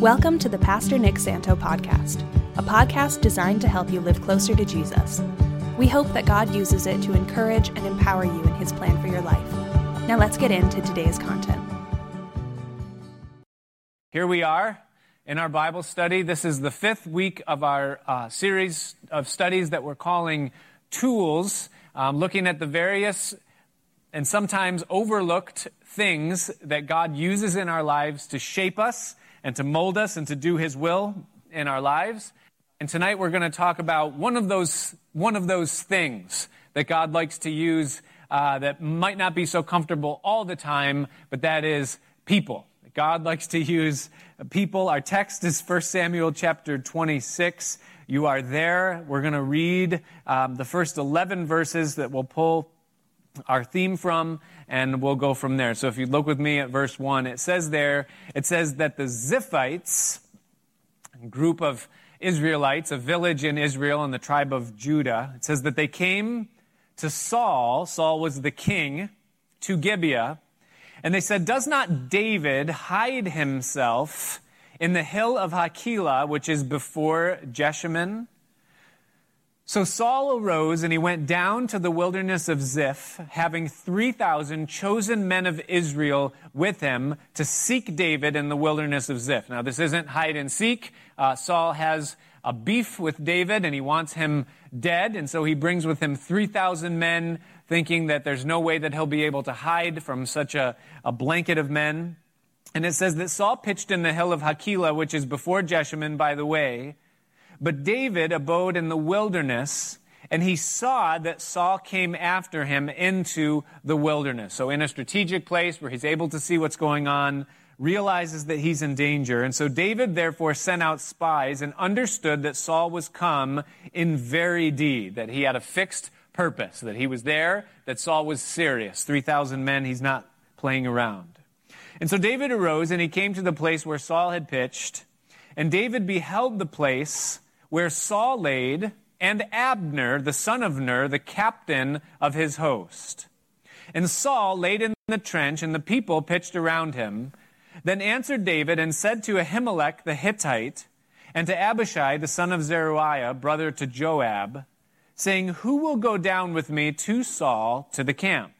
Welcome to the Pastor Nick Santo podcast, a podcast designed to help you live closer to Jesus. We hope that God uses it to encourage and empower you in his plan for your life. Now let's get into today's content. Here we are in our Bible study. This is the fifth week of our uh, series of studies that we're calling Tools, um, looking at the various and sometimes overlooked things that God uses in our lives to shape us and to mold us and to do His will in our lives. And tonight we're going to talk about one of those, one of those things that God likes to use uh, that might not be so comfortable all the time, but that is people. God likes to use people. Our text is 1 Samuel chapter 26. You are there. We're going to read um, the first 11 verses that will pull our theme from, and we'll go from there. So if you look with me at verse 1, it says there, it says that the Ziphites, a group of Israelites, a village in Israel in the tribe of Judah, it says that they came to Saul, Saul was the king, to Gibeah, and they said, Does not David hide himself in the hill of Hachilah, which is before Jeshimon? So Saul arose and he went down to the wilderness of Ziph, having 3,000 chosen men of Israel with him to seek David in the wilderness of Ziph. Now, this isn't hide and seek. Uh, Saul has a beef with David and he wants him dead, and so he brings with him 3,000 men, thinking that there's no way that he'll be able to hide from such a, a blanket of men. And it says that Saul pitched in the hill of Hachilah, which is before Jeshimon, by the way. But David abode in the wilderness, and he saw that Saul came after him into the wilderness. So, in a strategic place where he's able to see what's going on, realizes that he's in danger. And so David therefore sent out spies and understood that Saul was come in very deed, that he had a fixed purpose, that he was there, that Saul was serious. 3,000 men, he's not playing around. And so David arose and he came to the place where Saul had pitched. And David beheld the place where Saul laid, and Abner, the son of Ner, the captain of his host. And Saul laid in the trench, and the people pitched around him. Then answered David and said to Ahimelech the Hittite, and to Abishai the son of Zeruiah, brother to Joab, saying, Who will go down with me to Saul to the camp?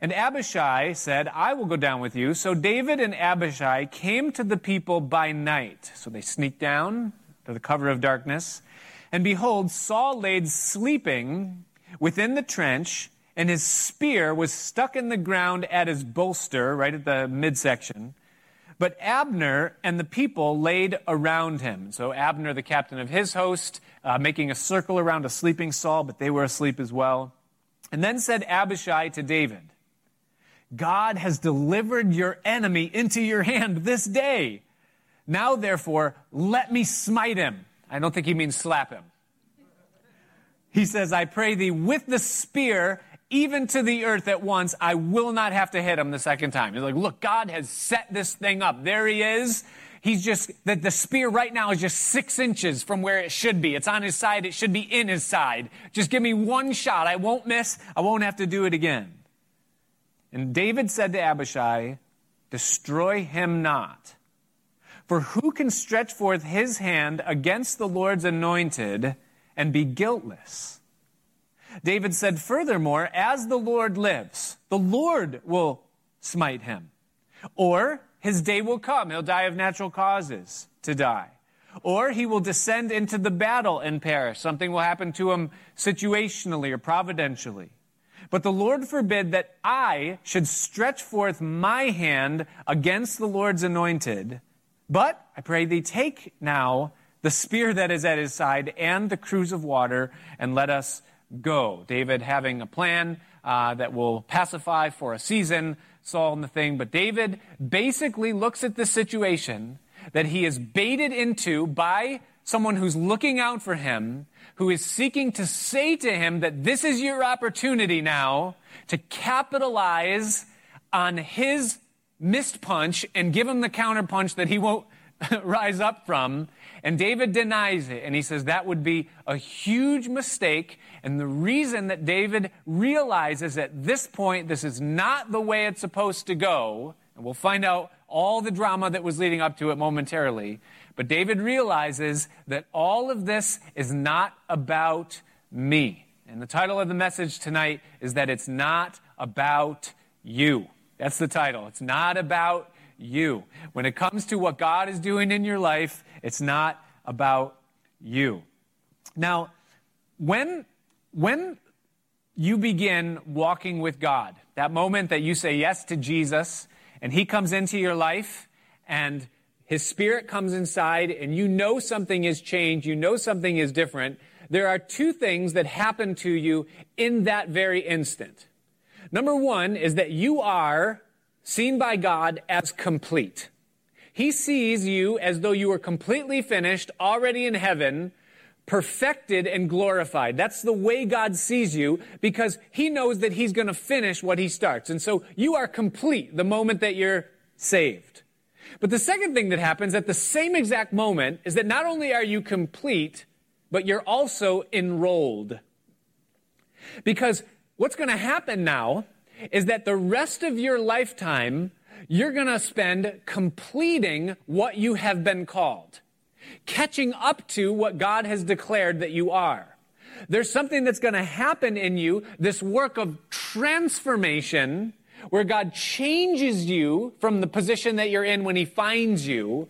And Abishai said, I will go down with you. So David and Abishai came to the people by night. So they sneaked down, to the cover of darkness. And behold, Saul laid sleeping within the trench, and his spear was stuck in the ground at his bolster, right at the midsection. But Abner and the people laid around him. So Abner, the captain of his host, uh, making a circle around a sleeping Saul, but they were asleep as well. And then said Abishai to David, God has delivered your enemy into your hand this day. Now, therefore, let me smite him. I don't think he means slap him. He says, I pray thee with the spear, even to the earth at once. I will not have to hit him the second time. He's like, look, God has set this thing up. There he is. He's just, that the spear right now is just six inches from where it should be. It's on his side. It should be in his side. Just give me one shot. I won't miss. I won't have to do it again. And David said to Abishai, destroy him not. For who can stretch forth his hand against the Lord's anointed and be guiltless? David said, Furthermore, as the Lord lives, the Lord will smite him. Or his day will come. He'll die of natural causes to die. Or he will descend into the battle and perish. Something will happen to him situationally or providentially. But the Lord forbid that I should stretch forth my hand against the Lord's anointed but I pray thee, take now the spear that is at his side and the cruse of water, and let us go. David having a plan uh, that will pacify for a season Saul and the thing. But David basically looks at the situation that he is baited into by someone who's looking out for him, who is seeking to say to him that this is your opportunity now to capitalize on his missed punch and give him the counter punch that he won't rise up from. And David denies it. And he says that would be a huge mistake. And the reason that David realizes at this point this is not the way it's supposed to go, and we'll find out all the drama that was leading up to it momentarily. But David realizes that all of this is not about me. And the title of the message tonight is that it's not about you. That's the title. It's not about you. When it comes to what God is doing in your life, it's not about you. Now, when, when you begin walking with God, that moment that you say yes to Jesus and He comes into your life and His Spirit comes inside and you know something has changed, you know something is different, there are two things that happen to you in that very instant. Number one is that you are seen by God as complete. He sees you as though you were completely finished, already in heaven, perfected and glorified. That's the way God sees you because he knows that he's going to finish what he starts. And so you are complete the moment that you're saved. But the second thing that happens at the same exact moment is that not only are you complete, but you're also enrolled. Because what's going to happen now is that the rest of your lifetime, you're going to spend completing what you have been called catching up to what God has declared that you are. There's something that's going to happen in you, this work of transformation, where God changes you from the position that you're in when He finds you,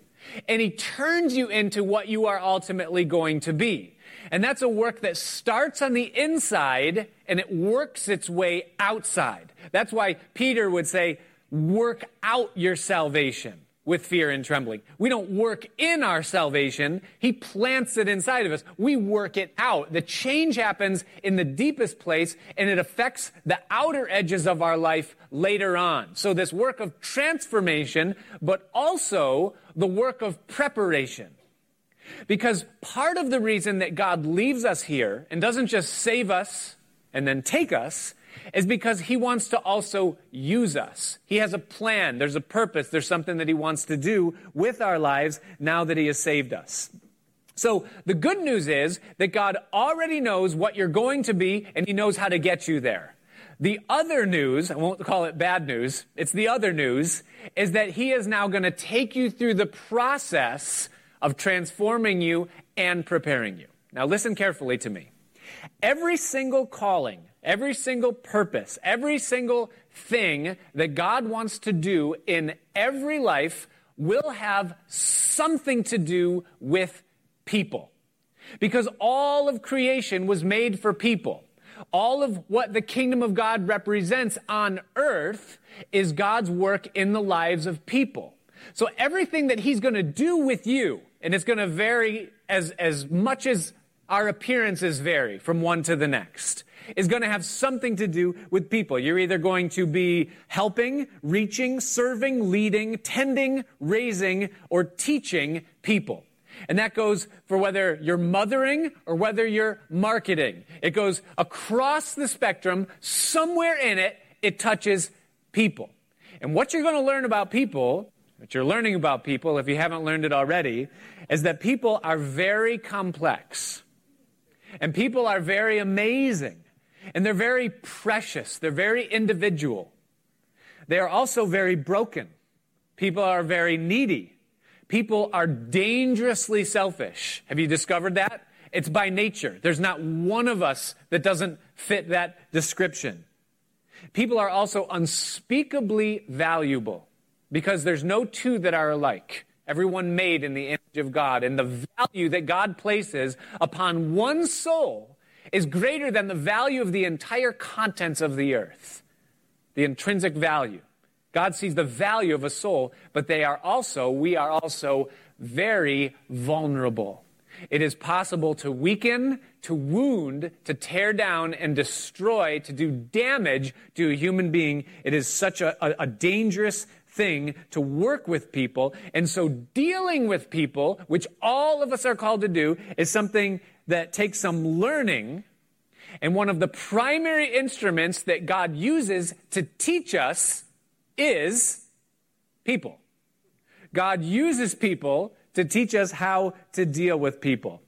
and He turns you into what you are ultimately going to be. And that's a work that starts on the inside and it works its way outside. That's why Peter would say, work out your salvation with fear and trembling. We don't work in our salvation. He plants it inside of us. We work it out. The change happens in the deepest place and it affects the outer edges of our life later on. So this work of transformation, but also the work of preparation. Because part of the reason that God leaves us here and doesn't just save us and then take us is because he wants to also use us. He has a plan, there's a purpose, there's something that he wants to do with our lives now that he has saved us. So the good news is that God already knows what you're going to be and he knows how to get you there. The other news, I won't call it bad news, it's the other news, is that he is now going to take you through the process of transforming you and preparing you. Now listen carefully to me. Every single calling Every single purpose, every single thing that God wants to do in every life will have something to do with people. Because all of creation was made for people. All of what the kingdom of God represents on earth is God's work in the lives of people. So everything that he's going to do with you, and it's going to vary as, as much as our appearances vary from one to the next is going to have something to do with people. You're either going to be helping, reaching, serving, leading, tending, raising, or teaching people. And that goes for whether you're mothering or whether you're marketing. It goes across the spectrum. Somewhere in it, it touches people. And what you're going to learn about people, what you're learning about people, if you haven't learned it already, is that people are very complex. And people are very amazing. And they're very precious. They're very individual. They are also very broken. People are very needy. People are dangerously selfish. Have you discovered that? It's by nature. There's not one of us that doesn't fit that description. People are also unspeakably valuable because there's no two that are alike. Everyone made in the image of God. And the value that God places upon one soul is greater than the value of the entire contents of the earth, the intrinsic value. God sees the value of a soul, but they are also, we are also very vulnerable. It is possible to weaken, to wound, to tear down and destroy, to do damage to a human being. It is such a, a, a dangerous thing to work with people. And so dealing with people, which all of us are called to do, is something that takes some learning. And one of the primary instruments that God uses to teach us is people. God uses people to teach us how to deal with people.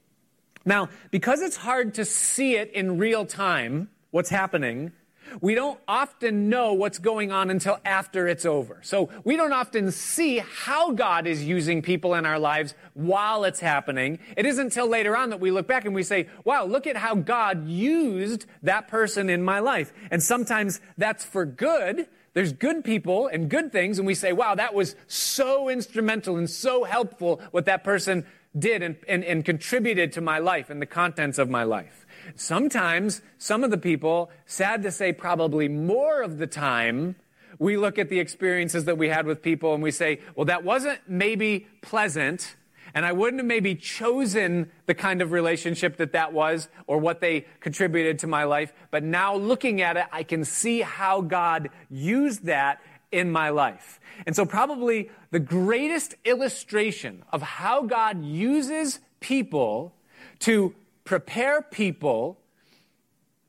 Now, because it's hard to see it in real time, what's happening, We don't often know what's going on until after it's over. So we don't often see how God is using people in our lives while it's happening. It isn't until later on that we look back and we say, wow, look at how God used that person in my life. And sometimes that's for good. There's good people and good things, and we say, wow, that was so instrumental and so helpful what that person did and, and, and contributed to my life and the contents of my life. Sometimes, some of the people, sad to say, probably more of the time, we look at the experiences that we had with people and we say, well, that wasn't maybe pleasant, and I wouldn't have maybe chosen the kind of relationship that that was or what they contributed to my life. But now looking at it, I can see how God used that in my life. And so, probably the greatest illustration of how God uses people to prepare people,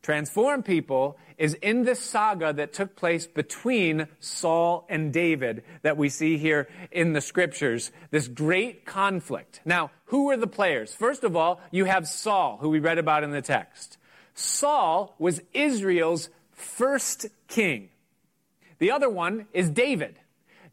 transform people, is in this saga that took place between Saul and David that we see here in the scriptures. This great conflict. Now, who were the players? First of all, you have Saul, who we read about in the text. Saul was Israel's first king. The other one is David.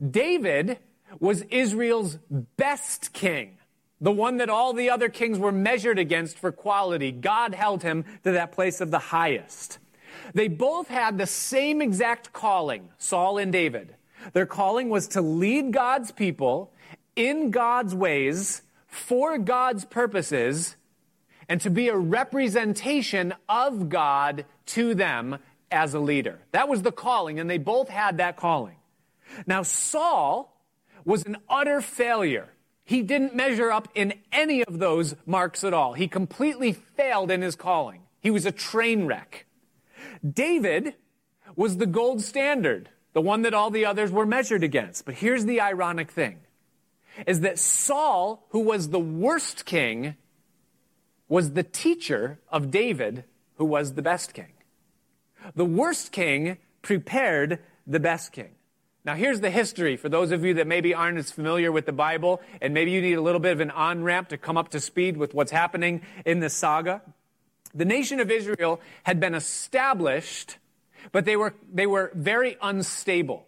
David was Israel's best king the one that all the other kings were measured against for quality. God held him to that place of the highest. They both had the same exact calling, Saul and David. Their calling was to lead God's people in God's ways for God's purposes and to be a representation of God to them as a leader. That was the calling, and they both had that calling. Now, Saul was an utter failure. He didn't measure up in any of those marks at all. He completely failed in his calling. He was a train wreck. David was the gold standard, the one that all the others were measured against. But here's the ironic thing is that Saul, who was the worst king, was the teacher of David, who was the best king. The worst king prepared the best king. Now, here's the history for those of you that maybe aren't as familiar with the Bible, and maybe you need a little bit of an on ramp to come up to speed with what's happening in this saga. The nation of Israel had been established, but they were, they were very unstable.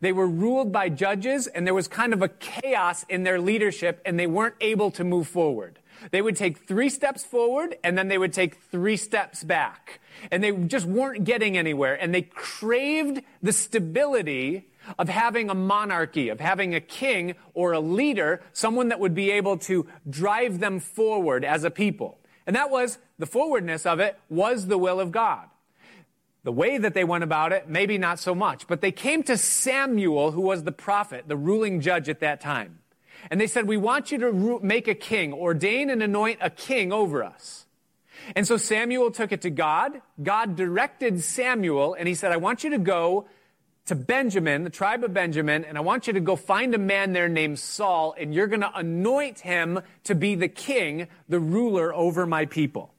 They were ruled by judges, and there was kind of a chaos in their leadership, and they weren't able to move forward. They would take three steps forward, and then they would take three steps back. And they just weren't getting anywhere, and they craved the stability of having a monarchy, of having a king or a leader, someone that would be able to drive them forward as a people. And that was, the forwardness of it was the will of God. The way that they went about it, maybe not so much. But they came to Samuel, who was the prophet, the ruling judge at that time. And they said, We want you to make a king, ordain and anoint a king over us. And so Samuel took it to God. God directed Samuel, and he said, I want you to go to Benjamin, the tribe of Benjamin, and I want you to go find a man there named Saul, and you're going to anoint him to be the king, the ruler over my people.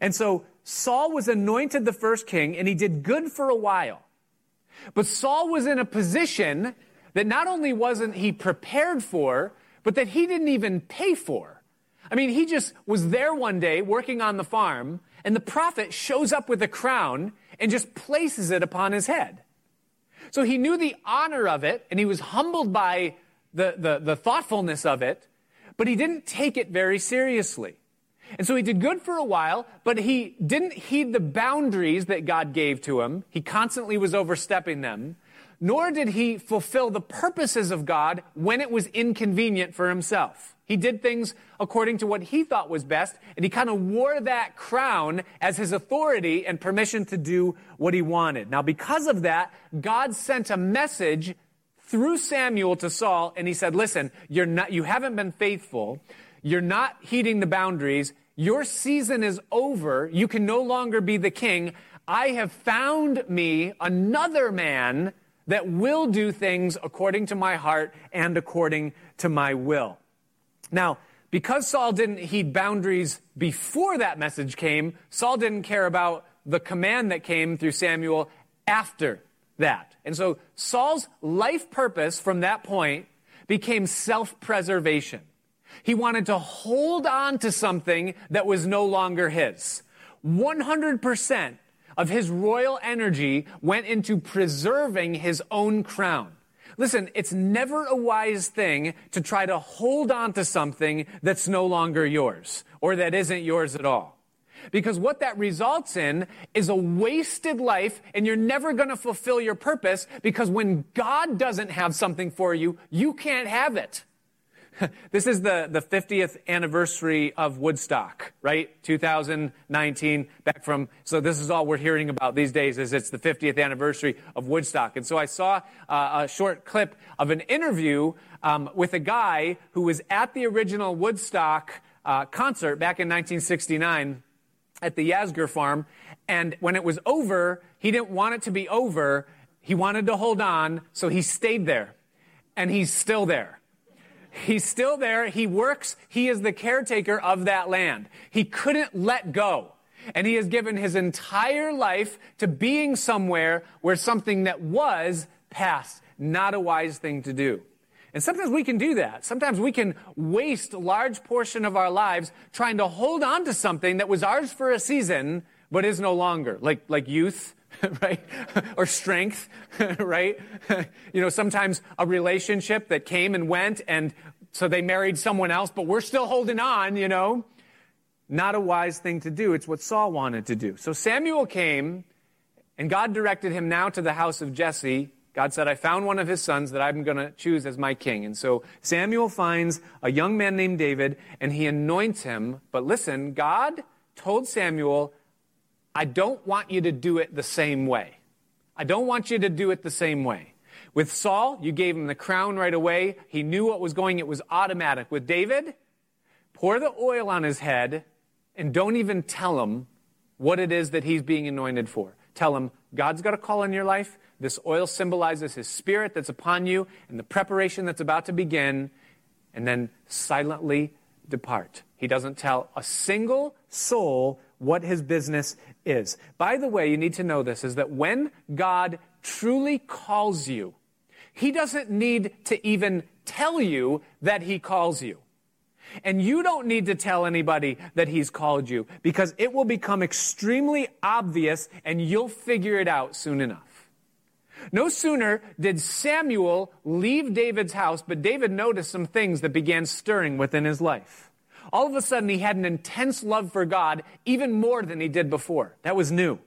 And so Saul was anointed the first king, and he did good for a while. But Saul was in a position that not only wasn't he prepared for, but that he didn't even pay for. I mean, he just was there one day working on the farm, and the prophet shows up with a crown and just places it upon his head. So he knew the honor of it, and he was humbled by the, the, the thoughtfulness of it, but he didn't take it very seriously. And so he did good for a while, but he didn't heed the boundaries that God gave to him. He constantly was overstepping them. Nor did he fulfill the purposes of God when it was inconvenient for himself. He did things according to what he thought was best, and he kind of wore that crown as his authority and permission to do what he wanted. Now, because of that, God sent a message through Samuel to Saul, and he said, Listen, you're not, you haven't been faithful. You're not heeding the boundaries. Your season is over. You can no longer be the king. I have found me another man that will do things according to my heart and according to my will. Now, because Saul didn't heed boundaries before that message came, Saul didn't care about the command that came through Samuel after that. And so Saul's life purpose from that point became self preservation. He wanted to hold on to something that was no longer his. 100% of his royal energy went into preserving his own crown. Listen, it's never a wise thing to try to hold on to something that's no longer yours or that isn't yours at all. Because what that results in is a wasted life and you're never going to fulfill your purpose because when God doesn't have something for you, you can't have it. this is the, the 50th anniversary of Woodstock, right? 2019, back from, so this is all we're hearing about these days is it's the 50th anniversary of Woodstock. And so I saw uh, a short clip of an interview um, with a guy who was at the original Woodstock uh, concert back in 1969 at the Yasgur farm. And when it was over, he didn't want it to be over. He wanted to hold on, so he stayed there. And he's still there. He's still there. He works. He is the caretaker of that land. He couldn't let go. And he has given his entire life to being somewhere where something that was past. Not a wise thing to do. And sometimes we can do that. Sometimes we can waste a large portion of our lives trying to hold on to something that was ours for a season, but is no longer. Like, like youth, right? or strength, right? you know, sometimes a relationship that came and went and so they married someone else, but we're still holding on, you know. Not a wise thing to do. It's what Saul wanted to do. So Samuel came and God directed him now to the house of Jesse. God said, I found one of his sons that I'm going to choose as my king. And so Samuel finds a young man named David and he anoints him. But listen, God told Samuel, I don't want you to do it the same way. I don't want you to do it the same way. With Saul, you gave him the crown right away. He knew what was going, it was automatic. With David, pour the oil on his head and don't even tell him what it is that he's being anointed for. Tell him, God's got a call in your life. This oil symbolizes his spirit that's upon you and the preparation that's about to begin, and then silently depart. He doesn't tell a single soul what his business is. By the way, you need to know this is that when God truly calls you, he doesn't need to even tell you that he calls you. And you don't need to tell anybody that he's called you because it will become extremely obvious and you'll figure it out soon enough. No sooner did Samuel leave David's house, but David noticed some things that began stirring within his life. All of a sudden, he had an intense love for God, even more than he did before. That was new.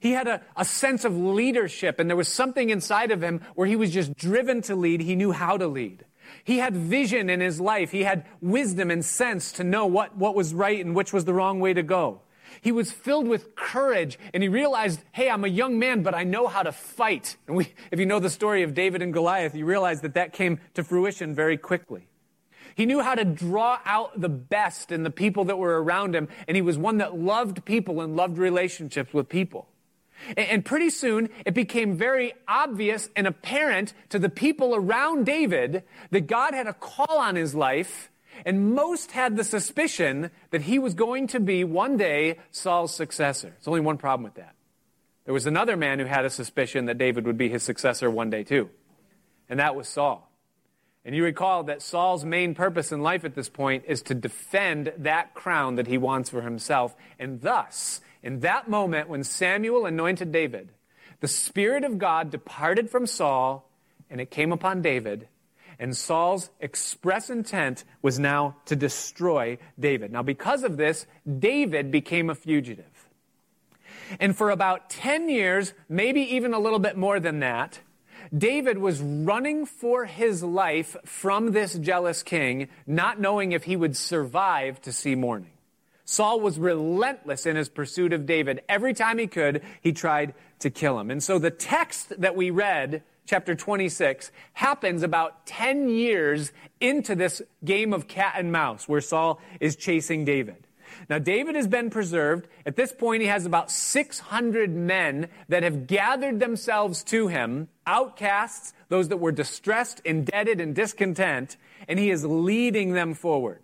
He had a, a sense of leadership, and there was something inside of him where he was just driven to lead. He knew how to lead. He had vision in his life. He had wisdom and sense to know what, what was right and which was the wrong way to go. He was filled with courage and he realized, hey, I'm a young man, but I know how to fight. And we, if you know the story of David and Goliath, you realize that that came to fruition very quickly. He knew how to draw out the best in the people that were around him, and he was one that loved people and loved relationships with people. And pretty soon, it became very obvious and apparent to the people around David that God had a call on his life, and most had the suspicion that he was going to be one day Saul's successor. There's only one problem with that. There was another man who had a suspicion that David would be his successor one day too, and that was Saul. And you recall that Saul's main purpose in life at this point is to defend that crown that he wants for himself, and thus, in that moment when Samuel anointed David, the Spirit of God departed from Saul and it came upon David. And Saul's express intent was now to destroy David. Now, because of this, David became a fugitive. And for about 10 years, maybe even a little bit more than that, David was running for his life from this jealous king, not knowing if he would survive to see morning. Saul was relentless in his pursuit of David. Every time he could, he tried to kill him. And so the text that we read, chapter 26, happens about 10 years into this game of cat and mouse where Saul is chasing David. Now, David has been preserved. At this point, he has about 600 men that have gathered themselves to him, outcasts, those that were distressed, indebted, and discontent, and he is leading them forward.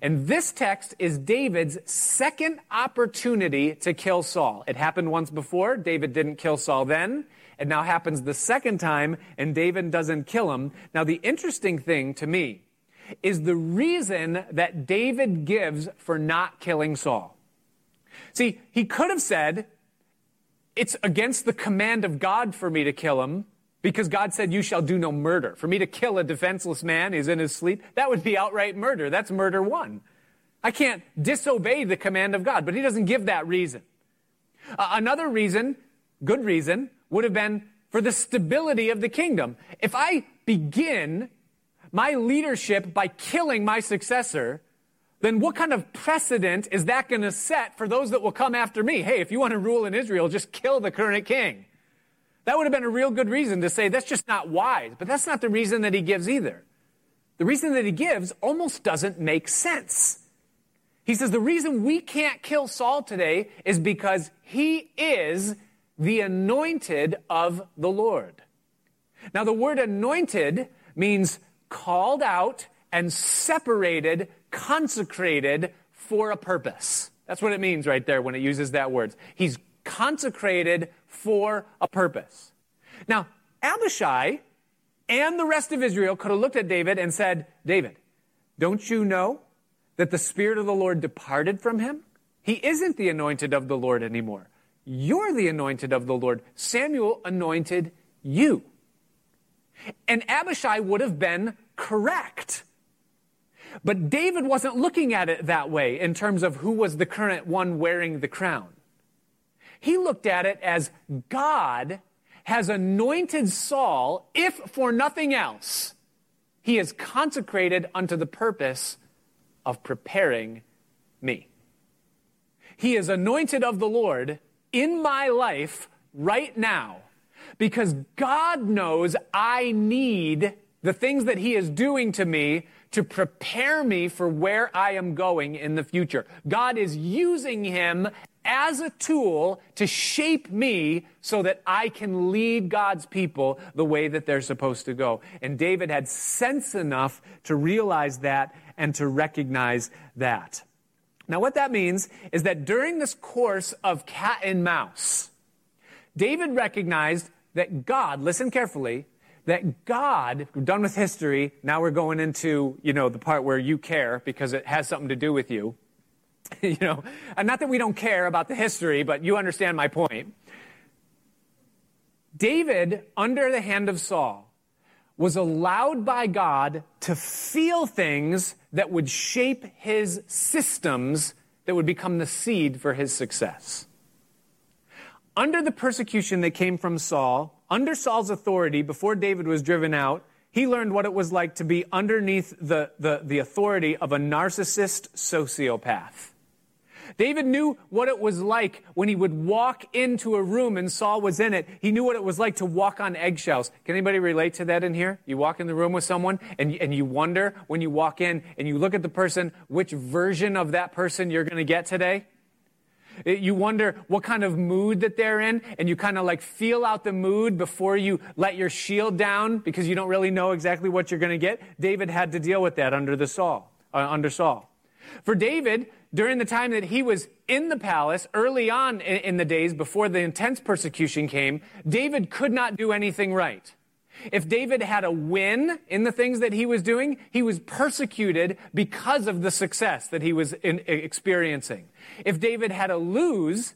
And this text is David's second opportunity to kill Saul. It happened once before. David didn't kill Saul then. It now happens the second time, and David doesn't kill him. Now, the interesting thing to me is the reason that David gives for not killing Saul. See, he could have said, it's against the command of God for me to kill him because God said, You shall do no murder. For me to kill a defenseless man he's in his sleep, that would be outright murder. That's murder one. I can't disobey the command of God, but he doesn't give that reason. Uh, another reason, good reason, would have been for the stability of the kingdom. If I begin my leadership by killing my successor, then what kind of precedent is that going to set for those that will come after me? Hey, if you want to rule in Israel, just kill the current king. That would have been a real good reason to say that's just not wise, but that's not the reason that he gives either. The reason that he gives almost doesn't make sense. He says the reason we can't kill Saul today is because he is the anointed of the Lord. Now, the word anointed means called out and separated, consecrated for a purpose. That's what it means right there when it uses that word. He's consecrated for a purpose. Now, Abishai and the rest of Israel could have looked at David and said, David, don't you know that the Spirit of the Lord departed from him? He isn't the anointed of the Lord anymore. You're the anointed of the Lord. Samuel anointed you. And Abishai would have been correct. But David wasn't looking at it that way in terms of who was the current one wearing the crown. He looked at it as God has anointed Saul, if for nothing else, he is consecrated unto the purpose of preparing me. He is anointed of the Lord in my life right now because God knows I need the things that He is doing to me to prepare me for where I am going in the future. God is using him as a tool to shape me so that I can lead God's people the way that they're supposed to go. And David had sense enough to realize that and to recognize that. Now, what that means is that during this course of cat and mouse, David recognized that God, listen carefully, that God, we're done with history, now we're going into, you know, the part where you care because it has something to do with you. you know, and not that we don't care about the history, but you understand my point. David, under the hand of Saul, was allowed by God to feel things that would shape his systems that would become the seed for his success. Under the persecution that came from Saul, under Saul's authority, before David was driven out, he learned what it was like to be underneath the, the, the authority of a narcissist sociopath. David knew what it was like when he would walk into a room and Saul was in it. He knew what it was like to walk on eggshells. Can anybody relate to that in here? You walk in the room with someone and, and you wonder when you walk in and you look at the person, which version of that person you're going to get today? You wonder what kind of mood that they're in, and you kind of like feel out the mood before you let your shield down because you don't really know exactly what you're going to get. David had to deal with that under the Saul, uh, under Saul. For David, during the time that he was in the palace, early on in the days before the intense persecution came, David could not do anything right. If David had a win in the things that he was doing, he was persecuted because of the success that he was in, experiencing. If David had a lose,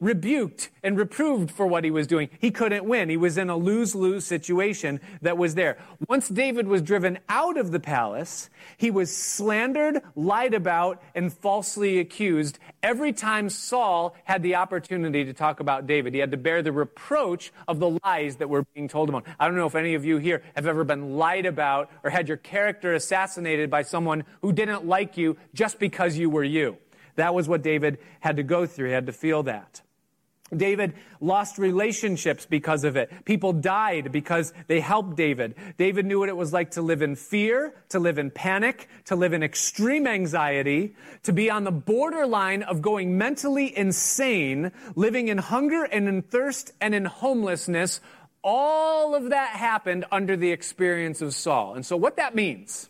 rebuked and reproved for what he was doing. He couldn't win. He was in a lose lose situation that was there. Once David was driven out of the palace, he was slandered, lied about, and falsely accused every time Saul had the opportunity to talk about David. He had to bear the reproach of the lies that were being told him. I don't know if any of you here have ever been lied about or had your character assassinated by someone who didn't like you just because you were you. That was what David had to go through. He had to feel that. David lost relationships because of it. People died because they helped David. David knew what it was like to live in fear, to live in panic, to live in extreme anxiety, to be on the borderline of going mentally insane, living in hunger and in thirst and in homelessness. All of that happened under the experience of Saul. And so what that means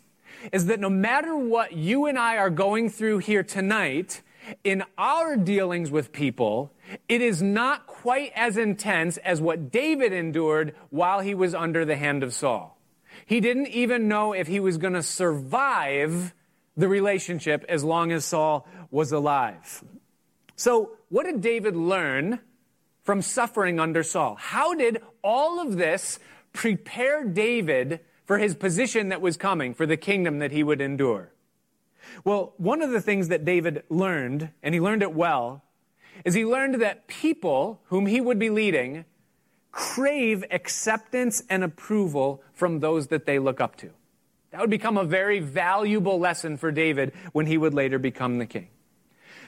is that no matter what you and I are going through here tonight, in our dealings with people, it is not quite as intense as what David endured while he was under the hand of Saul. He didn't even know if he was going to survive the relationship as long as Saul was alive. So, what did David learn from suffering under Saul? How did all of this prepare David for his position that was coming, for the kingdom that he would endure? Well, one of the things that David learned, and he learned it well, is he learned that people whom he would be leading crave acceptance and approval from those that they look up to. That would become a very valuable lesson for David when he would later become the king.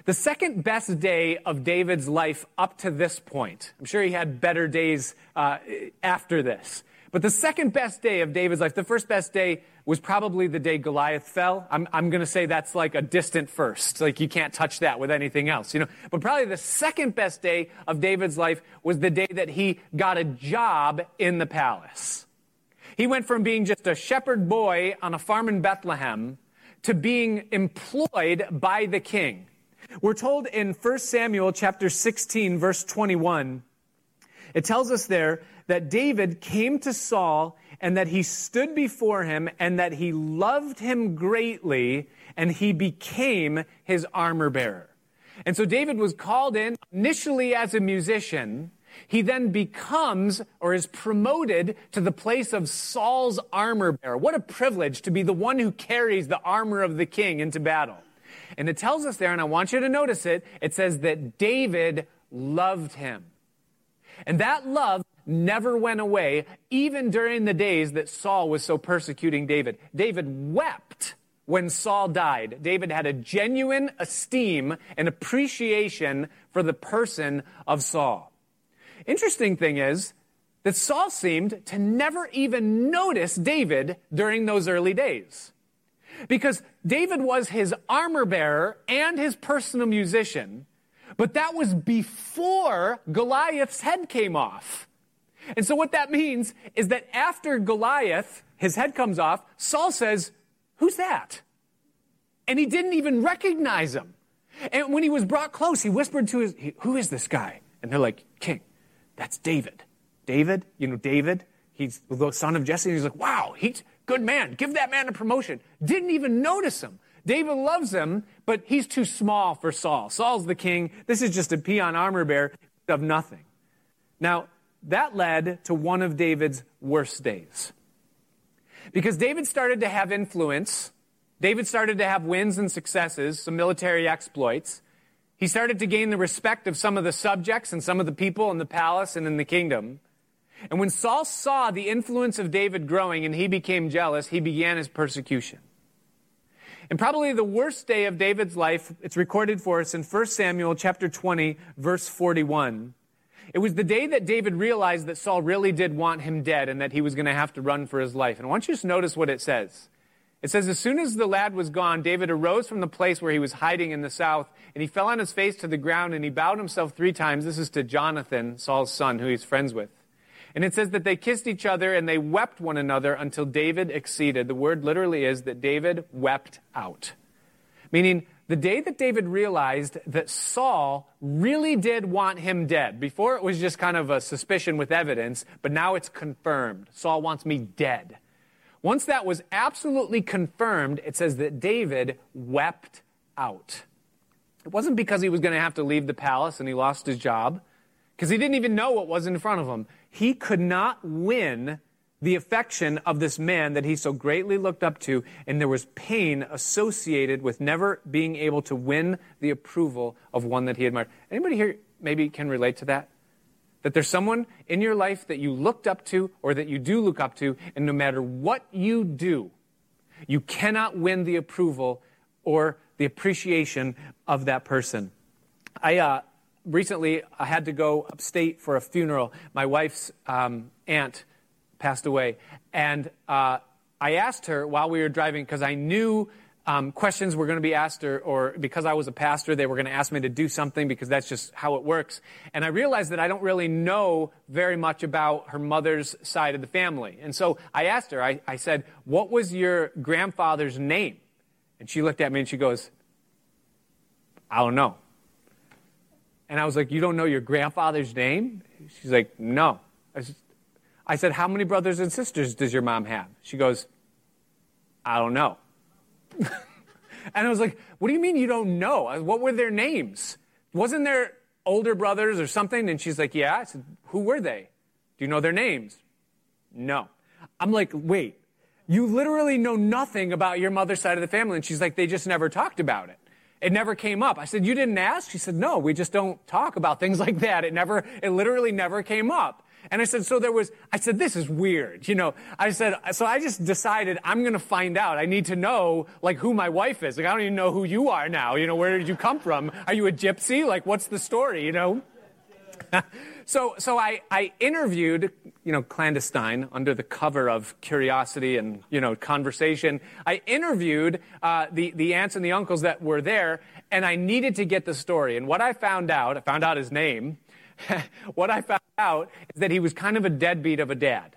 The second best day of David's life up to this point, I'm sure he had better days uh, after this, but the second best day of David's life, the first best day was probably the day Goliath fell. I'm, I'm going to say that's like a distant first. Like you can't touch that with anything else, you know. But probably the second best day of David's life was the day that he got a job in the palace. He went from being just a shepherd boy on a farm in Bethlehem to being employed by the king. We're told in 1 Samuel chapter 16 verse 21, it tells us there that David came to Saul and that he stood before him and that he loved him greatly and he became his armor bearer. And so David was called in initially as a musician. He then becomes or is promoted to the place of Saul's armor bearer. What a privilege to be the one who carries the armor of the king into battle. And it tells us there, and I want you to notice it, it says that David loved him. And that love never went away, even during the days that Saul was so persecuting David. David wept when Saul died. David had a genuine esteem and appreciation for the person of Saul. Interesting thing is that Saul seemed to never even notice David during those early days. Because David was his armor bearer and his personal musician, but that was before Goliath's head came off. And so what that means is that after Goliath, his head comes off, Saul says, Who's that? And he didn't even recognize him. And when he was brought close, he whispered to his, Who is this guy? And they're like, King, that's David. David, you know, David, he's the son of Jesse. And he's like, Wow, he's good man. Give that man a promotion. Didn't even notice him. David loves him, but he's too small for Saul. Saul's the king. This is just a peon armor bearer of nothing. Now, that led to one of David's worst days. Because David started to have influence, David started to have wins and successes, some military exploits. He started to gain the respect of some of the subjects and some of the people in the palace and in the kingdom. And when Saul saw the influence of David growing and he became jealous, he began his persecution. And probably the worst day of David's life, it's recorded for us in 1 Samuel chapter 20, verse 41. It was the day that David realized that Saul really did want him dead and that he was going to have to run for his life. And I want you to notice what it says. It says, As soon as the lad was gone, David arose from the place where he was hiding in the south, and he fell on his face to the ground, and he bowed himself three times. This is to Jonathan, Saul's son, who he's friends with. And it says that they kissed each other and they wept one another until David exceeded. The word literally is that David wept out. Meaning, the day that David realized that Saul really did want him dead, before it was just kind of a suspicion with evidence, but now it's confirmed. Saul wants me dead. Once that was absolutely confirmed, it says that David wept out. It wasn't because he was going to have to leave the palace and he lost his job, because he didn't even know what was in front of him. He could not win the affection of this man that he so greatly looked up to, and there was pain associated with never being able to win the approval of one that he admired. Anybody here maybe can relate to that? That there's someone in your life that you looked up to or that you do look up to, and no matter what you do, you cannot win the approval or the appreciation of that person. I uh, recently I had to go upstate for a funeral. My wife's um, aunt passed away. And uh, I asked her while we were driving, because I knew um, questions were going to be asked, or, or, because I was a pastor, they were going to ask me to do something because that's just how it works. And I realized that I don't really know very much about her mother's side of the family. And so I asked her, I, I said, What was your grandfather's name? And she looked at me and she goes, I don't know. And I was like, You don't know your grandfather's name? She's like, No. I said, I said, How many brothers and sisters does your mom have? She goes, I don't know. and I was like, What do you mean you don't know? Uh, what were their names? Wasn't there older brothers or something? And she's like, Yeah. I said, Who were they? Do you know their names? No. I'm like, Wait, you literally know nothing about your mother's side of the family. And she's like, They just never talked about it. It never came up. I said, You didn't ask? She said, No, we just don't talk about things like that. It never, it literally never came up. And I said, so there was, I said, this is weird. You know, I said, so I just decided I'm going to find out. I need to know, like, who my wife is. Like, I don't even know who you are now. You know, where did you come from? Are you a gypsy? Like, what's the story, you know? so, so I, I interviewed, you know, clandestine under the cover of curiosity and, you know, conversation. I interviewed uh, the, the aunts and the uncles that were there, and I needed to get the story. And what I found out, I found out his name. what I found out is that he was kind of a deadbeat of a dad.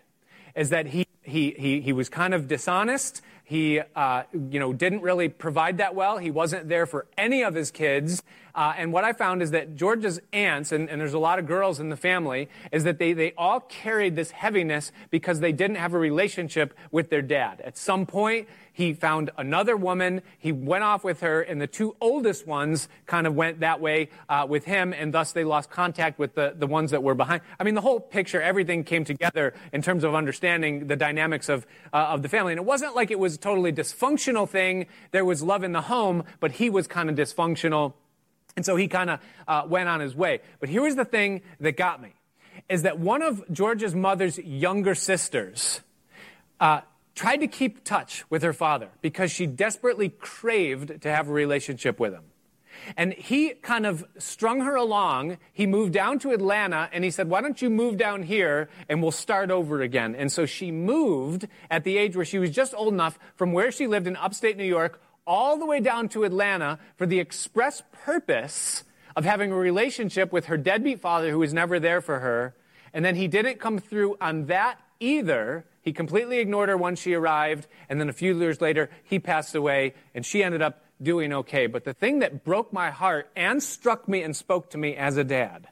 Is that he, he, he, he was kind of dishonest. He, uh, you know, didn't really provide that well. He wasn't there for any of his kids. Uh, and what I found is that George's aunts, and, and, there's a lot of girls in the family, is that they, they all carried this heaviness because they didn't have a relationship with their dad. At some point, he found another woman. He went off with her, and the two oldest ones kind of went that way uh, with him, and thus they lost contact with the, the ones that were behind. I mean, the whole picture, everything came together in terms of understanding the dynamics of, uh, of the family. And it wasn't like it was a totally dysfunctional thing. There was love in the home, but he was kind of dysfunctional. And so he kind of uh, went on his way. But here was the thing that got me, is that one of George's mother's younger sisters uh, tried to keep touch with her father because she desperately craved to have a relationship with him. And he kind of strung her along. He moved down to Atlanta and he said, Why don't you move down here and we'll start over again? And so she moved at the age where she was just old enough from where she lived in upstate New York all the way down to Atlanta for the express purpose of having a relationship with her deadbeat father who was never there for her. And then he didn't come through on that either. He completely ignored her once she arrived, and then a few years later, he passed away, and she ended up doing okay. But the thing that broke my heart and struck me and spoke to me as a dad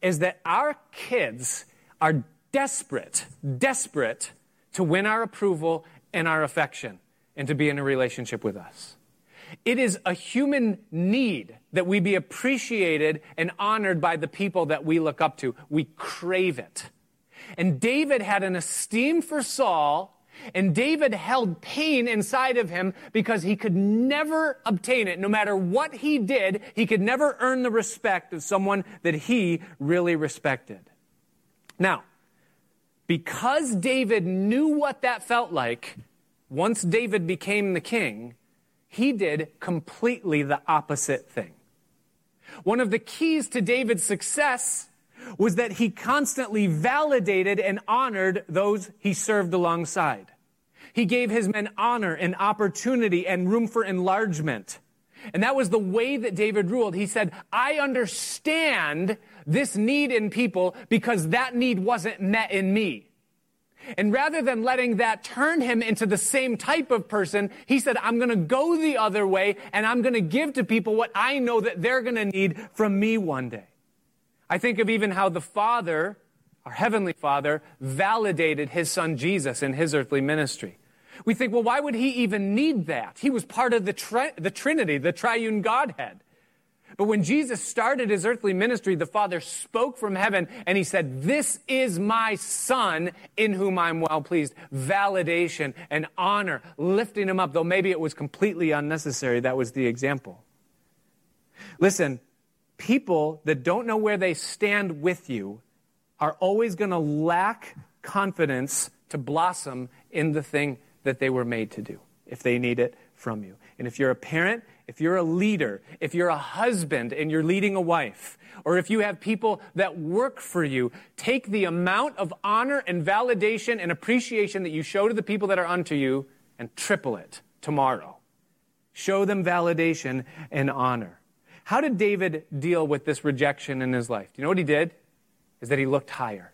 is that our kids are desperate, desperate to win our approval and our affection and to be in a relationship with us. It is a human need that we be appreciated and honored by the people that we look up to. We crave it. And David had an esteem for Saul, and David held pain inside of him because he could never obtain it. No matter what he did, he could never earn the respect of someone that he really respected. Now, because David knew what that felt like, once David became the king, he did completely the opposite thing. One of the keys to David's success was that he constantly validated and honored those he served alongside. He gave his men honor and opportunity and room for enlargement. And that was the way that David ruled. He said, I understand this need in people because that need wasn't met in me. And rather than letting that turn him into the same type of person, he said, I'm going to go the other way and I'm going to give to people what I know that they're going to need from me one day. I think of even how the Father, our Heavenly Father, validated His Son Jesus in His earthly ministry. We think, well, why would He even need that? He was part of the, tri- the Trinity, the triune Godhead. But when Jesus started his earthly ministry, the Father spoke from heaven and he said, This is my Son in whom I'm well pleased. Validation and honor, lifting him up, though maybe it was completely unnecessary. That was the example. Listen, people that don't know where they stand with you are always going to lack confidence to blossom in the thing that they were made to do if they need it from you. And if you're a parent, if you're a leader, if you're a husband and you're leading a wife, or if you have people that work for you, take the amount of honor and validation and appreciation that you show to the people that are unto you and triple it tomorrow. Show them validation and honor. How did David deal with this rejection in his life? Do you know what he did? Is that he looked higher.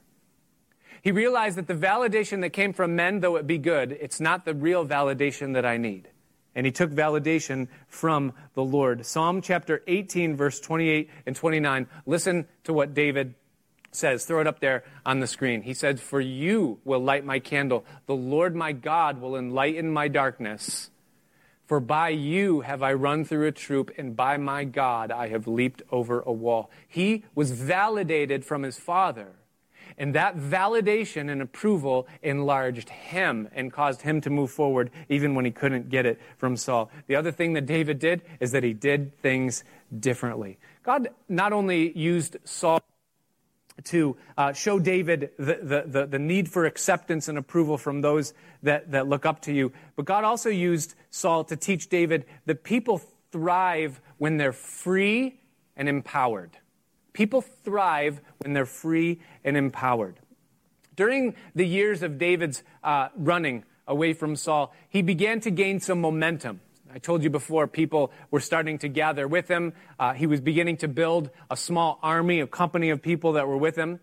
He realized that the validation that came from men, though it be good, it's not the real validation that I need. And he took validation from the Lord. Psalm chapter 18, verse 28 and 29. Listen to what David says. Throw it up there on the screen. He said, For you will light my candle. The Lord my God will enlighten my darkness. For by you have I run through a troop, and by my God I have leaped over a wall. He was validated from his father. And that validation and approval enlarged him and caused him to move forward even when he couldn't get it from Saul. The other thing that David did is that he did things differently. God not only used Saul to uh, show David the, the, the, the, need for acceptance and approval from those that, that look up to you. But God also used Saul to teach David that people thrive when they're free and empowered. People thrive when they're free and empowered. During the years of David's uh, running away from Saul, he began to gain some momentum. I told you before, people were starting to gather with him. Uh, he was beginning to build a small army, a company of people that were with him.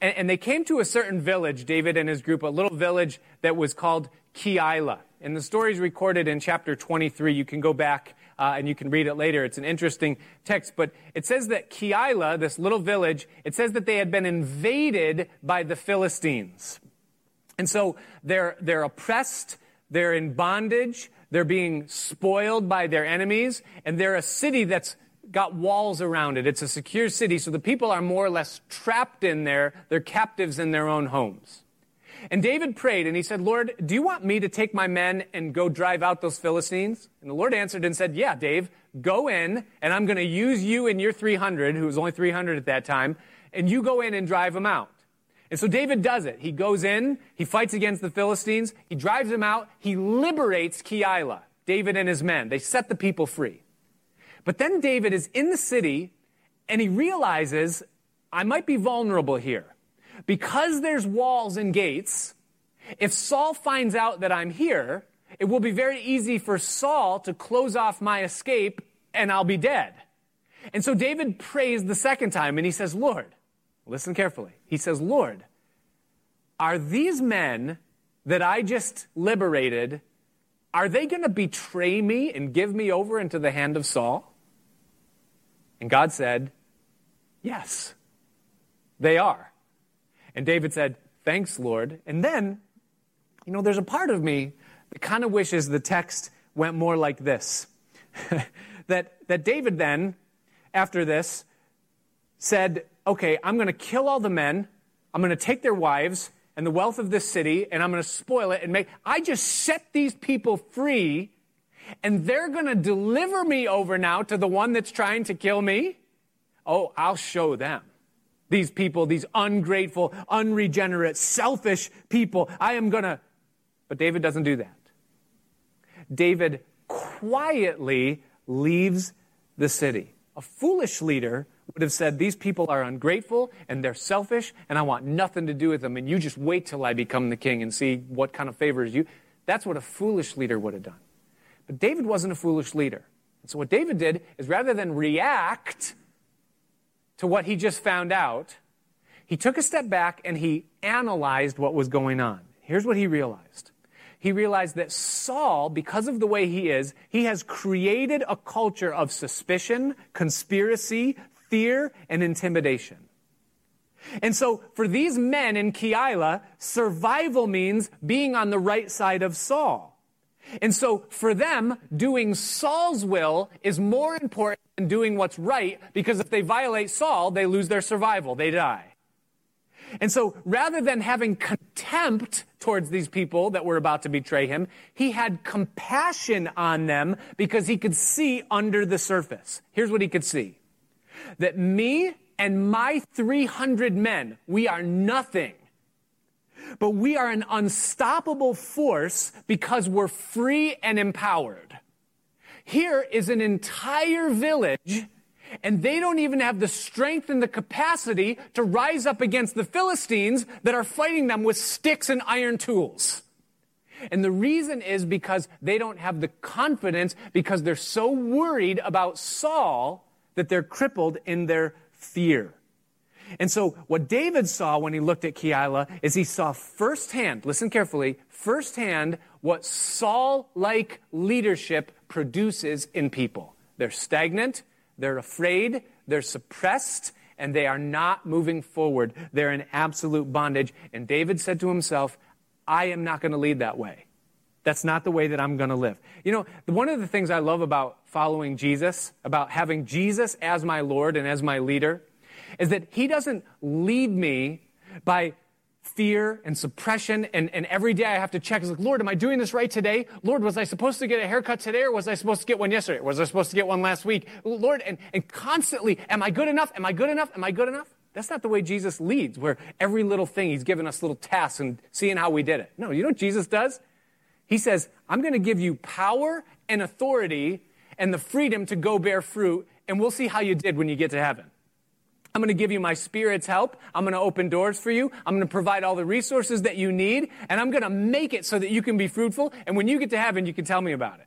And, and, they came to a certain village, David and his group, a little village that was called Keilah. And the story is recorded in chapter 23. You can go back uh, and you can read it later. It's an interesting text. But it says that Keilah, this little village, it says that they had been invaded by the Philistines. And so they're, they're oppressed, they're in bondage, they're being spoiled by their enemies, and they're a city that's got walls around it. It's a secure city, so the people are more or less trapped in there. They're captives in their own homes. And David prayed and he said, Lord, do you want me to take my men and go drive out those Philistines? And the Lord answered and said, Yeah, Dave, go in and I'm going to use you and your 300, who was only 300 at that time, and you go in and drive them out. And so David does it. He goes in, he fights against the Philistines, he drives them out, he liberates Keilah, David and his men. They set the people free. But then David is in the city and he realizes, I might be vulnerable here. Because there's walls and gates, if Saul finds out that I'm here, it will be very easy for Saul to close off my escape and I'll be dead. And so David prays the second time and he says, Lord, Listen carefully. He says, Lord, are these men that I just liberated, are they going to betray me and give me over into the hand of Saul? And God said, Yes, they are. And David said, Thanks, Lord. And then, you know, there's a part of me that kind of wishes the text went more like this. that, that David then, after this, said, okay, I'm going to kill all the men, I'm going to take their wives and the wealth of this city, and I'm going to spoil it and make. I just set these people free, and they're going to deliver me over now to the one that's trying to kill me. Oh, I'll show them. These people, these ungrateful, unregenerate, selfish people. I am going to. But David doesn't do that. David quietly leaves the city. A foolish leader would have said, These people are ungrateful and they're selfish, and I want nothing to do with them, and you just wait till I become the king and see what kind of favors you. That's what a foolish leader would have done. But David wasn't a foolish leader. And so what David did is rather than react to what he just found out, he took a step back and he analyzed what was going on. Here's what he realized. He realized that Saul, because of the way he is, he has created a culture of suspicion, conspiracy, fear, and intimidation. And so for these men in Keilah, survival means being on the right side of Saul. And so for them, doing Saul's will is more important than doing what's right because if they violate Saul, they lose their survival. They die. And so rather than having contempt towards these people that were about to betray him, he had compassion on them because he could see under the surface. Here's what he could see that me and my 300 men, we are nothing. But we are an unstoppable force because we're free and empowered. Here is an entire village, and they don't even have the strength and the capacity to rise up against the Philistines that are fighting them with sticks and iron tools. And the reason is because they don't have the confidence because they're so worried about Saul that they're crippled in their fear. And so, what David saw when he looked at Keilah is he saw firsthand, listen carefully, firsthand what Saul like leadership produces in people. They're stagnant, they're afraid, they're suppressed, and they are not moving forward. They're in absolute bondage. And David said to himself, I am not going to lead that way. That's not the way that I'm going to live. You know, one of the things I love about following Jesus, about having Jesus as my Lord and as my leader, is that He doesn't lead me by fear and suppression and, and every day I have to check, is like, Lord, am I doing this right today? Lord, was I supposed to get a haircut today or was I supposed to get one yesterday? Was I supposed to get one last week? Lord, and, and constantly, am I good enough? Am I good enough? Am I good enough? That's not the way Jesus leads, where every little thing he's given us little tasks and seeing how we did it. No, you know what Jesus does? He says, I'm going to give you power and authority and the freedom to go bear fruit, and we'll see how you did when you get to heaven. I'm going to give you my spirit's help. I'm going to open doors for you. I'm going to provide all the resources that you need, and I'm going to make it so that you can be fruitful. And when you get to heaven, you can tell me about it.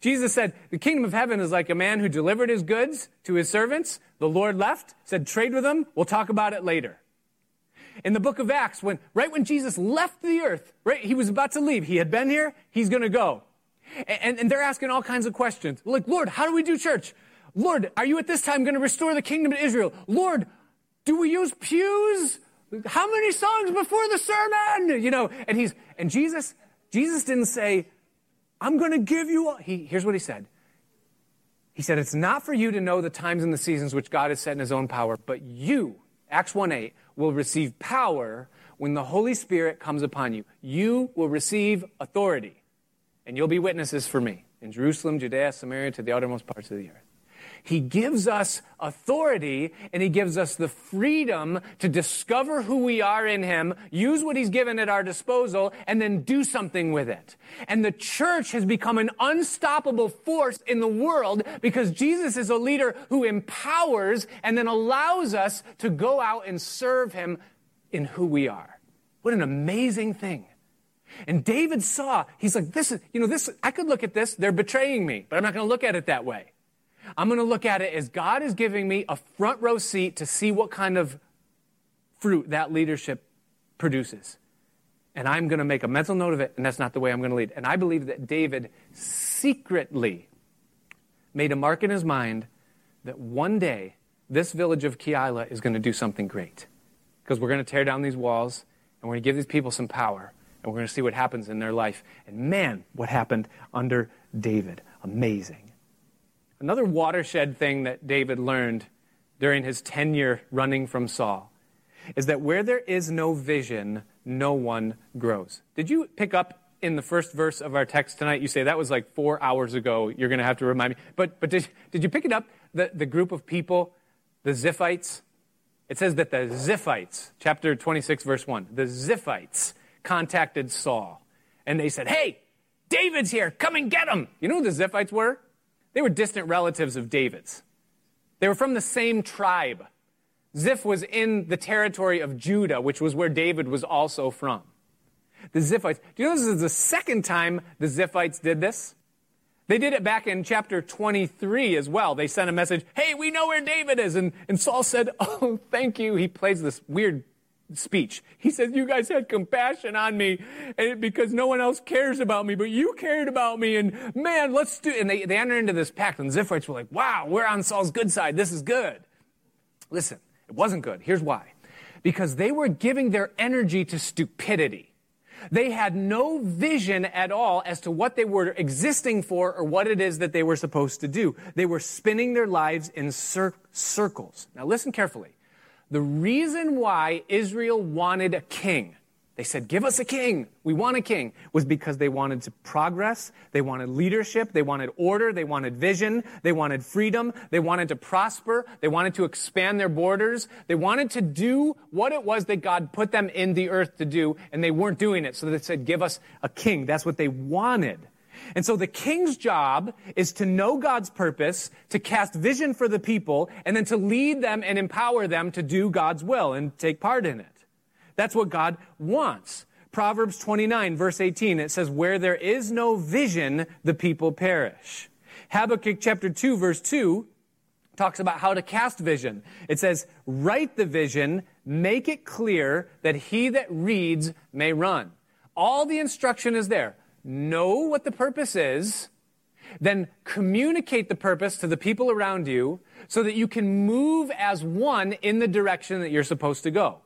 Jesus said, The kingdom of heaven is like a man who delivered his goods to his servants. The Lord left, said, Trade with them. We'll talk about it later. In the book of Acts, when, right when Jesus left the earth, right, he was about to leave. He had been here, he's going to go. And, and they're asking all kinds of questions. Like, Lord, how do we do church? Lord, are you at this time going to restore the kingdom to Israel? Lord, do we use pews? How many songs before the sermon? You know, and he's, and Jesus, Jesus didn't say, I'm going to give you all. He, here's what he said. He said, It's not for you to know the times and the seasons which God has set in his own power, but you, Acts 1 8, will receive power when the Holy Spirit comes upon you. You will receive authority, and you'll be witnesses for me in Jerusalem, Judea, Samaria, to the uttermost parts of the earth. He gives us authority and He gives us the freedom to discover who we are in Him, use what He's given at our disposal, and then do something with it. And the church has become an unstoppable force in the world because Jesus is a leader who empowers and then allows us to go out and serve Him in who we are. What an amazing thing. And David saw, he's like, this is, you know, this, I could look at this, they're betraying me, but I'm not going to look at it that way. I'm going to look at it as God is giving me a front row seat to see what kind of fruit that leadership produces. And I'm going to make a mental note of it, and that's not the way I'm going to lead. And I believe that David secretly made a mark in his mind that one day this village of Keilah is going to do something great. Because we're going to tear down these walls, and we're going to give these people some power, and we're going to see what happens in their life. And man, what happened under David. Amazing. Another watershed thing that David learned during his tenure running from Saul is that where there is no vision, no one grows. Did you pick up in the first verse of our text tonight? You say that was like four hours ago. You're going to have to remind me. But, but did, did you pick it up? The, the group of people, the Ziphites? It says that the Ziphites, chapter 26, verse 1, the Ziphites contacted Saul. And they said, Hey, David's here. Come and get him. You know who the Ziphites were? They were distant relatives of David's. They were from the same tribe. Ziph was in the territory of Judah, which was where David was also from. The Ziphites. Do you know this is the second time the Ziphites did this? They did it back in chapter 23 as well. They sent a message, hey, we know where David is. And, and Saul said, oh, thank you. He plays this weird speech. He says, You guys had compassion on me and because no one else cares about me, but you cared about me. And man, let's do And they, they enter into this pact, and Ziphites were like, Wow, we're on Saul's good side. This is good. Listen, it wasn't good. Here's why. Because they were giving their energy to stupidity. They had no vision at all as to what they were existing for or what it is that they were supposed to do. They were spinning their lives in cir- circles. Now listen carefully. The reason why Israel wanted a king, they said, Give us a king. We want a king, was because they wanted to progress. They wanted leadership. They wanted order. They wanted vision. They wanted freedom. They wanted to prosper. They wanted to expand their borders. They wanted to do what it was that God put them in the earth to do, and they weren't doing it. So they said, Give us a king. That's what they wanted. And so the king's job is to know God's purpose, to cast vision for the people, and then to lead them and empower them to do God's will and take part in it. That's what God wants. Proverbs 29 verse 18, it says, where there is no vision, the people perish. Habakkuk chapter 2 verse 2 talks about how to cast vision. It says, write the vision, make it clear that he that reads may run. All the instruction is there know what the purpose is, then communicate the purpose to the people around you so that you can move as one in the direction that you're supposed to go.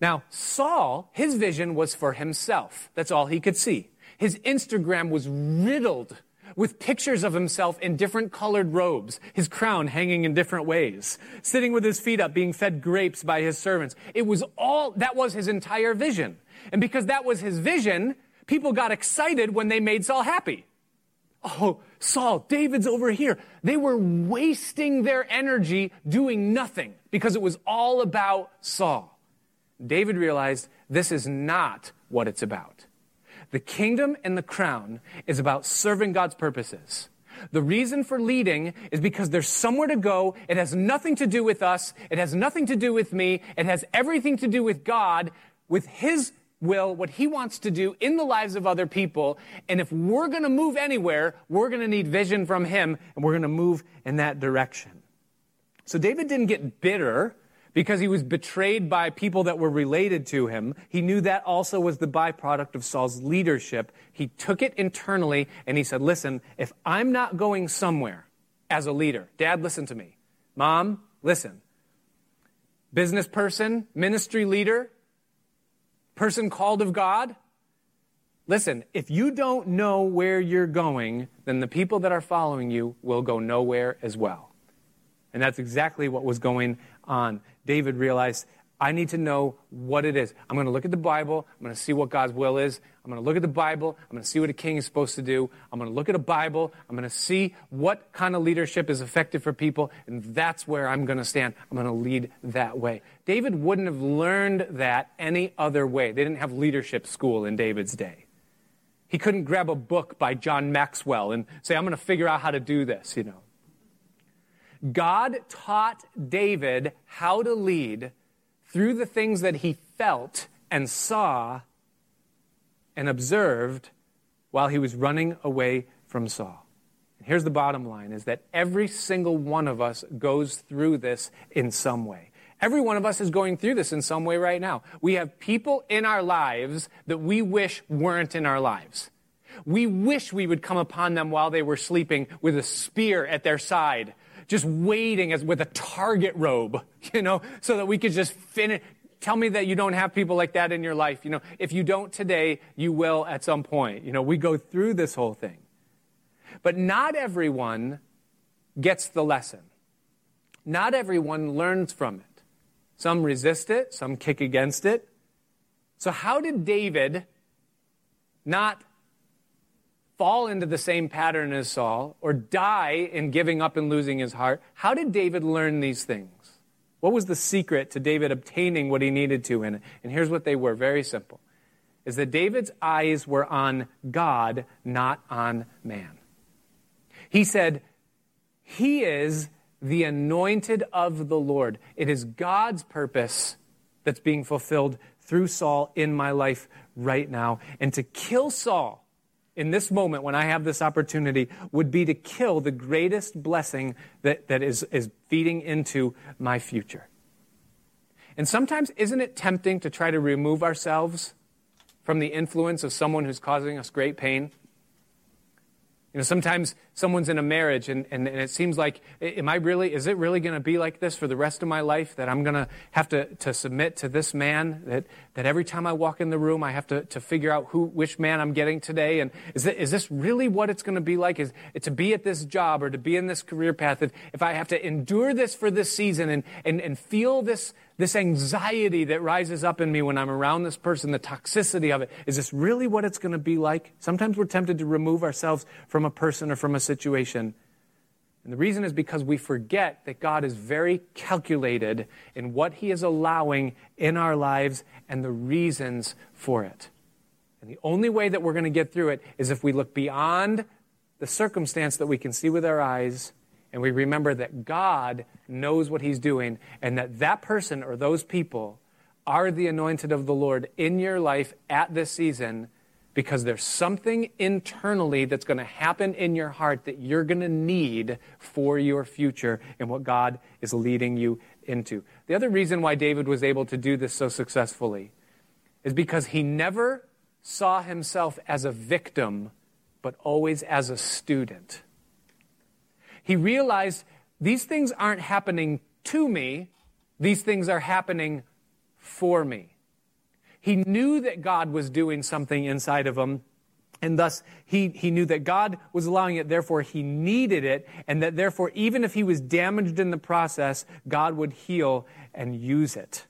Now, Saul, his vision was for himself. That's all he could see. His Instagram was riddled with pictures of himself in different colored robes, his crown hanging in different ways, sitting with his feet up, being fed grapes by his servants. It was all, that was his entire vision. And because that was his vision, people got excited when they made Saul happy. Oh, Saul, David's over here. They were wasting their energy doing nothing because it was all about Saul. David realized this is not what it's about. The kingdom and the crown is about serving God's purposes. The reason for leading is because there's somewhere to go. It has nothing to do with us. It has nothing to do with me. It has everything to do with God, with His will, what He wants to do in the lives of other people. And if we're going to move anywhere, we're going to need vision from Him, and we're going to move in that direction. So David didn't get bitter because he was betrayed by people that were related to him. He knew that also was the byproduct of Saul's leadership. He took it internally and he said, Listen, if I'm not going somewhere as a leader, dad, listen to me. Mom, listen. Business person, ministry leader, person called of God, listen, if you don't know where you're going, then the people that are following you will go nowhere as well. And that's exactly what was going on. David realized, I need to know what it is. I'm going to look at the Bible. I'm going to see what God's will is. I'm going to look at the Bible. I'm going to see what a king is supposed to do. I'm going to look at a Bible. I'm going to see what kind of leadership is effective for people. And that's where I'm going to stand. I'm going to lead that way. David wouldn't have learned that any other way. They didn't have leadership school in David's day. He couldn't grab a book by John Maxwell and say, I'm going to figure out how to do this, you know. God taught David how to lead through the things that he felt and saw and observed while he was running away from Saul. And here's the bottom line is that every single one of us goes through this in some way. Every one of us is going through this in some way right now. We have people in our lives that we wish weren't in our lives. We wish we would come upon them while they were sleeping with a spear at their side just waiting as with a target robe, you know, so that we could just finish. Tell me that you don't have people like that in your life. You know, if you don't today, you will at some point. You know, we go through this whole thing. But not everyone gets the lesson. Not everyone learns from it. Some resist it, some kick against it. So, how did David not fall into the same pattern as Saul or die in giving up and losing his heart. How did David learn these things? What was the secret to David obtaining what he needed to in it? And here's what they were very simple is that David's eyes were on God, not on man. He said, He is the anointed of the Lord. It is God's purpose that's being fulfilled through Saul in my life right now. And to kill Saul in this moment when I have this opportunity would be to kill the greatest blessing that, that is, is feeding into my future. And sometimes, isn't it tempting to try to remove ourselves from the influence of someone who's causing us great pain? You know, sometimes someone's in a marriage and, and, and it seems like, am I really, is it really going to be like this for the rest of my life that I'm going to have to, to submit to this man? That, that every time I walk in the room, I have to, to figure out who, which man I'm getting today? And is, it, is this really what it's going to be like? Is it to be at this job or to be in this career path? If, if I have to endure this for this season and, and, and feel this, this anxiety that rises up in me when I'm around this person, the toxicity of it. Is this really what it's going to be like? Sometimes we're tempted to remove ourselves from a person or from a situation. And the reason is because we forget that God is very calculated in what He is allowing in our lives and the reasons for it. And the only way that we're going to get through it is if we look beyond the circumstance that we can see with our eyes and we remember that God knows what He's doing and that that person or those people are the anointed of the Lord in your life at this season because there's something internally that's going to happen in your heart that you're going to need for your future and what God is leading you into. The other reason why David was able to do this so successfully is because he never saw himself as a victim, but always as a student he realized these things aren't happening to me, these things are happening for me. He knew that God was doing something inside of him And thus, he, he knew that God was allowing it, therefore, he needed it, and that therefore, even if he was damaged in the process, God would heal and use it.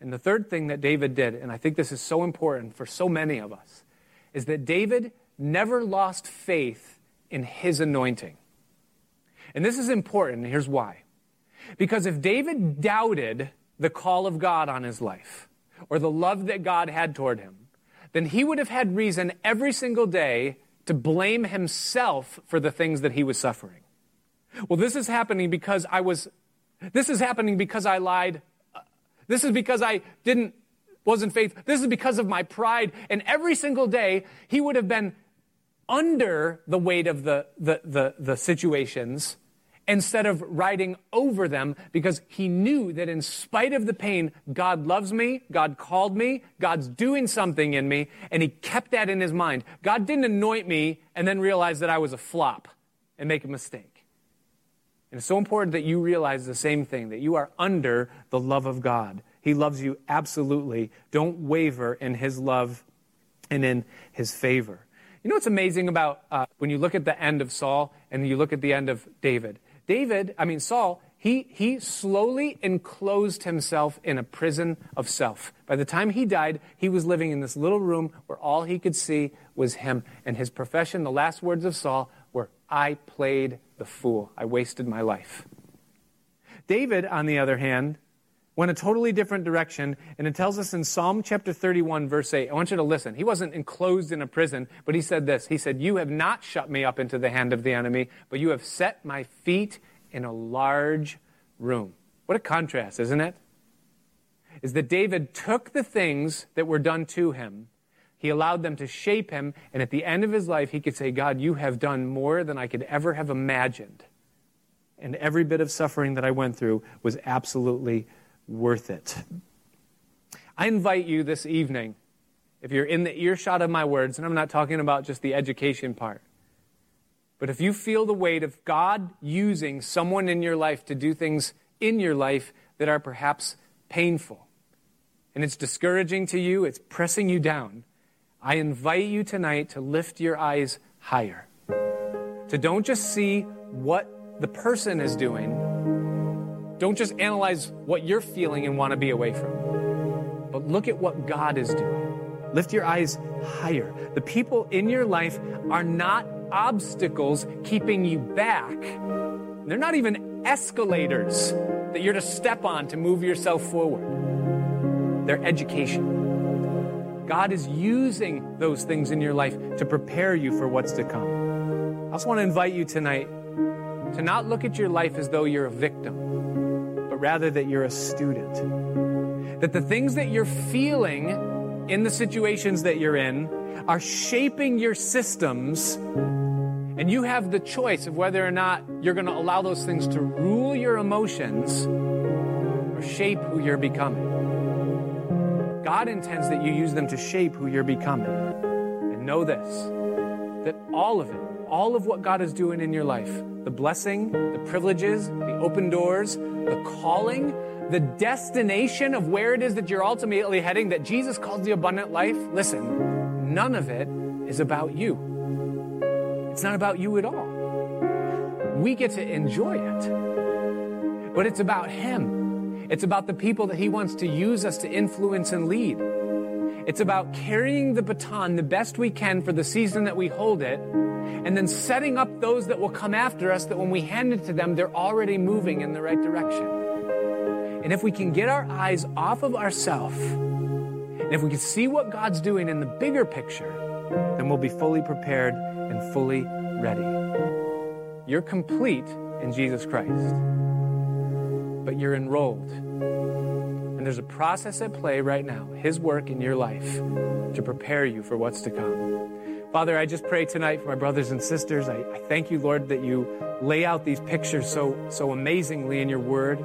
And the third thing that David did, and I think this is so important for so many of us, is that David never lost faith in his anointing. And this is important, here's why. Because if David doubted the call of God on his life, or the love that God had toward him, then he would have had reason every single day to blame himself for the things that he was suffering. Well, this is happening because I was, this is happening because I lied. This is because I didn't, wasn't faithful. This is because of my pride. And every single day, he would have been under the weight of the, the, the, the situations instead of riding over them because he knew that in spite of the pain, God loves me, God called me, God's doing something in me, and he kept that in his mind. God didn't anoint me and then realize that I was a flop and make a mistake. And it's so important that you realize the same thing that you are under the love of God. He loves you absolutely. Don't waver in his love and in his favor. You know what's amazing about uh, when you look at the end of Saul and you look at the end of David? David, I mean, Saul, he, he slowly enclosed himself in a prison of self. By the time he died, he was living in this little room where all he could see was him. And his profession, the last words of Saul, were, I played the fool. I wasted my life. David, on the other hand, went a totally different direction, and it tells us in Psalm chapter 31, verse 8. I want you to listen. He wasn't enclosed in a prison, but he said this He said, You have not shut me up into the hand of the enemy, but you have set my feet in a large room. What a contrast, isn't it? Is that David took the things that were done to him, he allowed them to shape him, and at the end of his life, he could say, God, you have done more than I could ever have imagined. And every bit of suffering that I went through was absolutely worth it. I invite you this evening, if you're in the earshot of my words, and I'm not talking about just the education part, but if you feel the weight of God using someone in your life to do things in your life that are perhaps painful, and it's discouraging to you, it's pressing you down, I invite you tonight to lift your eyes higher. To don't just see what the person is doing, don't just analyze what you're feeling and want to be away from, but look at what God is doing. Lift your eyes higher. The people in your life are not obstacles keeping you back. They're not even escalators that you're to step on to move yourself forward. They're education. God is using those things in your life to prepare you for what's to come. I also want to invite you tonight to not look at your life as though you're a victim rather that you're a student. That the things that you're feeling in the situations that you're in are shaping your systems, and you have the choice of whether or not you're going to allow those things to rule your emotions or shape who you're becoming. God intends that you use them to shape who you're becoming. And know this that all of it, all of what God is doing in your life, the blessing, the privileges, the open doors, the calling, the destination of where it is that you're ultimately heading, that Jesus calls the abundant life, listen, none of it is about you. It's not about you at all. We get to enjoy it, but it's about Him. It's about the people that He wants to use us to influence and lead. It's about carrying the baton the best we can for the season that we hold it and then setting up those that will come after us that when we hand it to them, they're already moving in the right direction. And if we can get our eyes off of ourselves, and if we can see what God's doing in the bigger picture, then we'll be fully prepared and fully ready. You're complete in Jesus Christ, but you're enrolled. And there's a process at play right now, His work in your life, to prepare you for what's to come. Father, I just pray tonight for my brothers and sisters. I, I, thank you, Lord, that you lay out these pictures so, so amazingly in your word.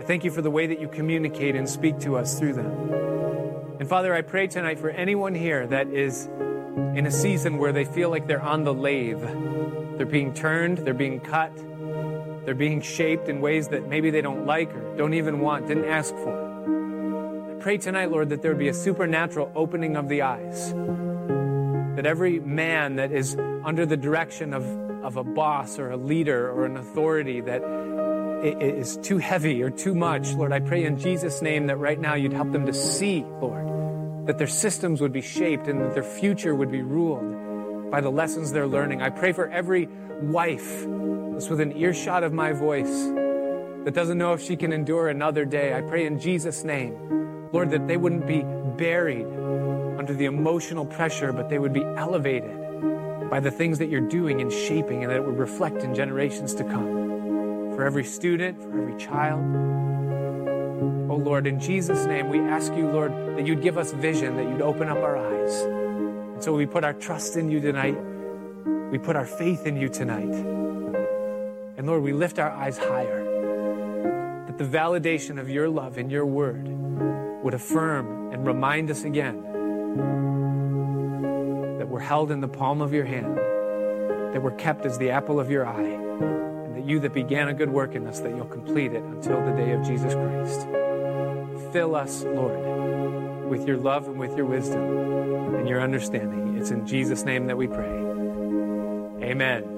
I thank you for the way that you communicate and speak to us through them. And Father, I pray tonight for anyone here that is in a season where they feel like they're on the lathe. They're being turned, they're being cut, they're being shaped in ways that maybe they don't like or don't even want, didn't ask for. I pray tonight, Lord, that there would be a supernatural opening of the eyes that every man that is under the direction of, of a boss or a leader or an authority that is too heavy or too much, Lord, I pray in Jesus' name that right now you'd help them to see, Lord, that their systems would be shaped and that their future would be ruled by the lessons they're learning. I pray for every wife that's within earshot of my voice that doesn't know if she can endure another day. I pray in Jesus' name, Lord, that they wouldn't be buried under the emotional pressure, but they would be elevated by the things that you're doing and shaping, and that it would reflect in generations to come for every student, for every child. Oh Lord, in Jesus' name, we ask you, Lord, that you'd give us vision, that you'd open up our eyes. And so we put our trust in you tonight. We put our faith in you tonight. And Lord, we lift our eyes higher. That the validation of your love and your word would affirm and remind us again that we're held in the palm of your hand, that we're kept as the apple of your eye and that you that began a good work in us, that you'll complete it until the day of Jesus Christ. Fill us, Lord, with your love and with your wisdom and your understanding. It's in Jesus' name that we pray. Amen.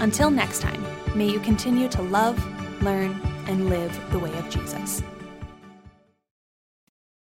Until next time, may you continue to love, learn, and live the way of Jesus.